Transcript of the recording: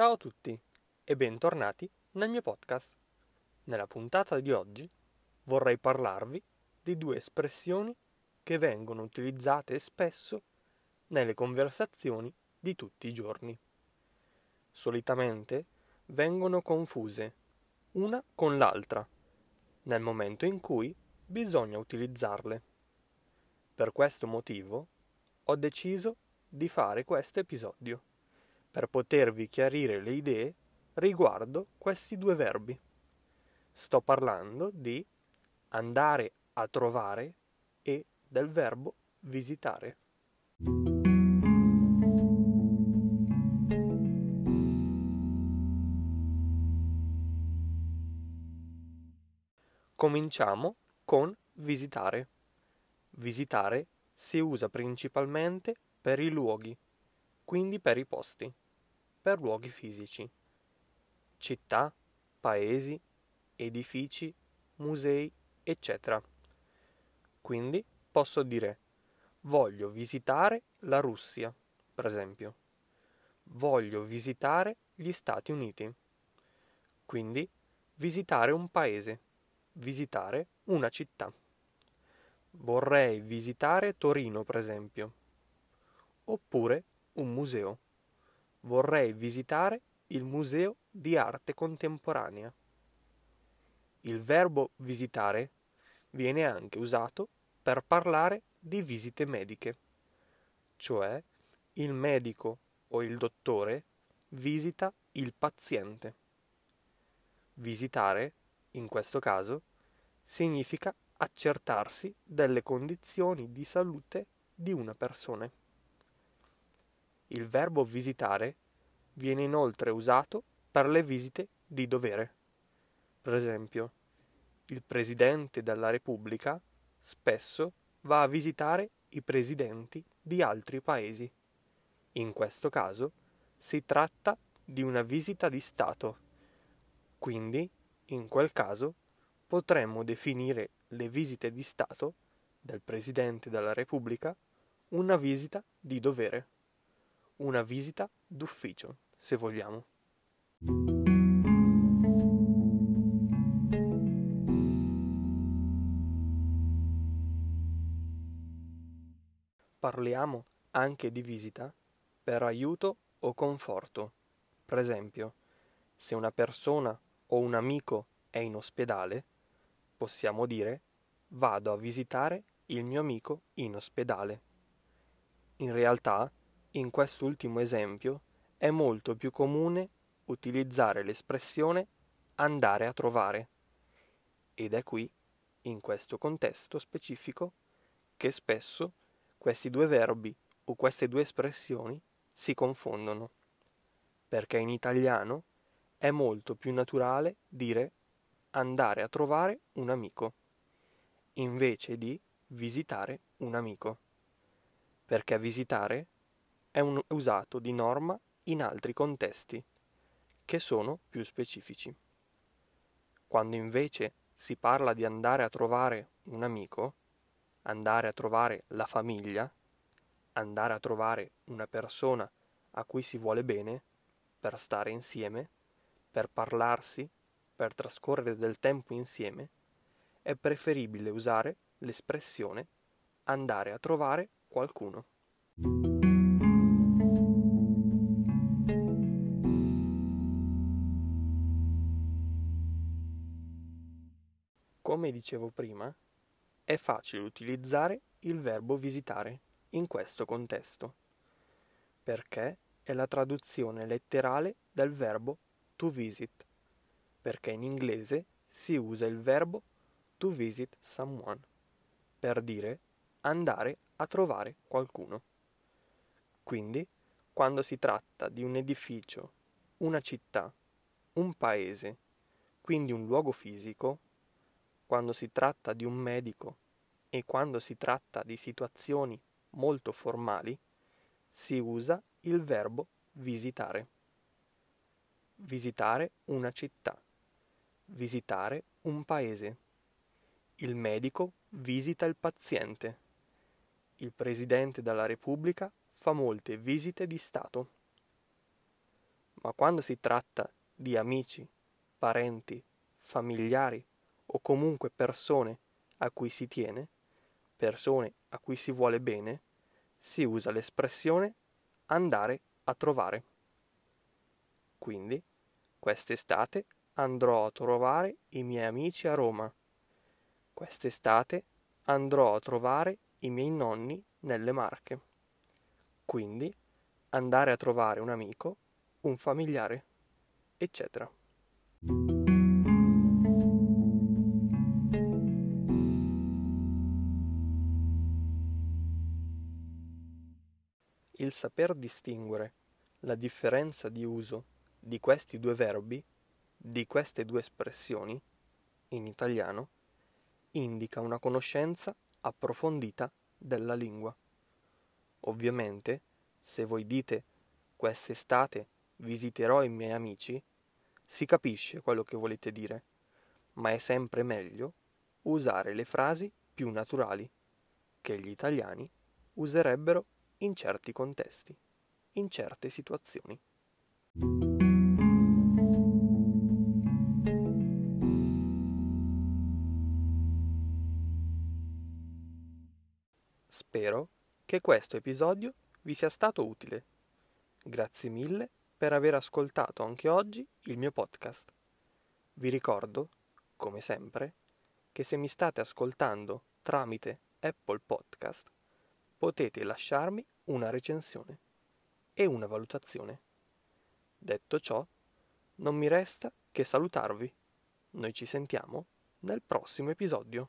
Ciao a tutti e bentornati nel mio podcast. Nella puntata di oggi vorrei parlarvi di due espressioni che vengono utilizzate spesso nelle conversazioni di tutti i giorni. Solitamente vengono confuse una con l'altra nel momento in cui bisogna utilizzarle. Per questo motivo ho deciso di fare questo episodio, per potervi chiarire le idee riguardo questi due verbi. Sto parlando di andare a trovare e del verbo visitare. Cominciamo con visitare. Visitare si usa principalmente per i luoghi, quindi per i posti, per luoghi fisici. Città, paesi, edifici, musei, eccetera. Quindi posso dire voglio visitare la Russia, per esempio. Voglio visitare gli Stati Uniti. Quindi visitare un paese, visitare una città. Vorrei visitare Torino, per esempio. Oppure un museo. Vorrei visitare il Museo di Arte Contemporanea. Il verbo visitare viene anche usato per parlare di visite mediche, cioè il medico o il dottore visita il paziente. Visitare, in questo caso, significa accertarsi delle condizioni di salute di una persona. Il verbo visitare viene inoltre usato per le visite di dovere. Per esempio, il Presidente della Repubblica spesso va a visitare i presidenti di altri paesi. In questo caso si tratta di una visita di Stato. Quindi, in quel caso, potremmo definire le visite di Stato del Presidente della Repubblica una visita di dovere, una visita d'ufficio, se vogliamo. Parliamo anche di visita per aiuto o conforto. Per esempio, se una persona o un amico è in ospedale, possiamo dire vado a visitare il mio amico in ospedale. In realtà, in quest'ultimo esempio, è molto più comune utilizzare l'espressione andare a trovare. Ed è qui, in questo contesto specifico, che spesso questi due verbi o queste due espressioni si confondono, perché in italiano è molto più naturale dire andare a trovare un amico, invece di visitare un amico, perché visitare è un usato di norma in altri contesti, che sono più specifici. Quando invece si parla di andare a trovare un amico, andare a trovare la famiglia, andare a trovare una persona a cui si vuole bene, per stare insieme, per parlarsi, per trascorrere del tempo insieme, è preferibile usare l'espressione andare a trovare qualcuno. Come dicevo prima, è facile utilizzare il verbo visitare in questo contesto, perché è la traduzione letterale del verbo to visit perché in inglese si usa il verbo to visit someone per dire andare a trovare qualcuno. Quindi, quando si tratta di un edificio, una città, un paese, quindi un luogo fisico, quando si tratta di un medico e quando si tratta di situazioni molto formali, si usa il verbo visitare. Visitare una città visitare un paese. Il medico visita il paziente. Il Presidente della Repubblica fa molte visite di Stato. Ma quando si tratta di amici, parenti, familiari o comunque persone a cui si tiene, persone a cui si vuole bene, si usa l'espressione andare a trovare. Quindi, quest'estate andrò a trovare i miei amici a Roma. Quest'estate andrò a trovare i miei nonni nelle Marche. Quindi, andare a trovare un amico, un familiare, eccetera. Il saper distinguere la differenza di uso di questi due verbi, di queste due espressioni, in italiano, indica una conoscenza approfondita della lingua. Ovviamente, se voi dite quest'estate visiterò i miei amici, si capisce quello che volete dire, ma è sempre meglio usare le frasi più naturali che gli italiani userebbero in certi contesti, in certe situazioni. Spero che questo episodio vi sia stato utile. Grazie mille per aver ascoltato anche oggi il mio podcast. Vi ricordo, come sempre, che se mi state ascoltando tramite Apple Podcast, potete lasciarmi una recensione e una valutazione. Detto ciò, non mi resta che salutarvi. Noi ci sentiamo nel prossimo episodio.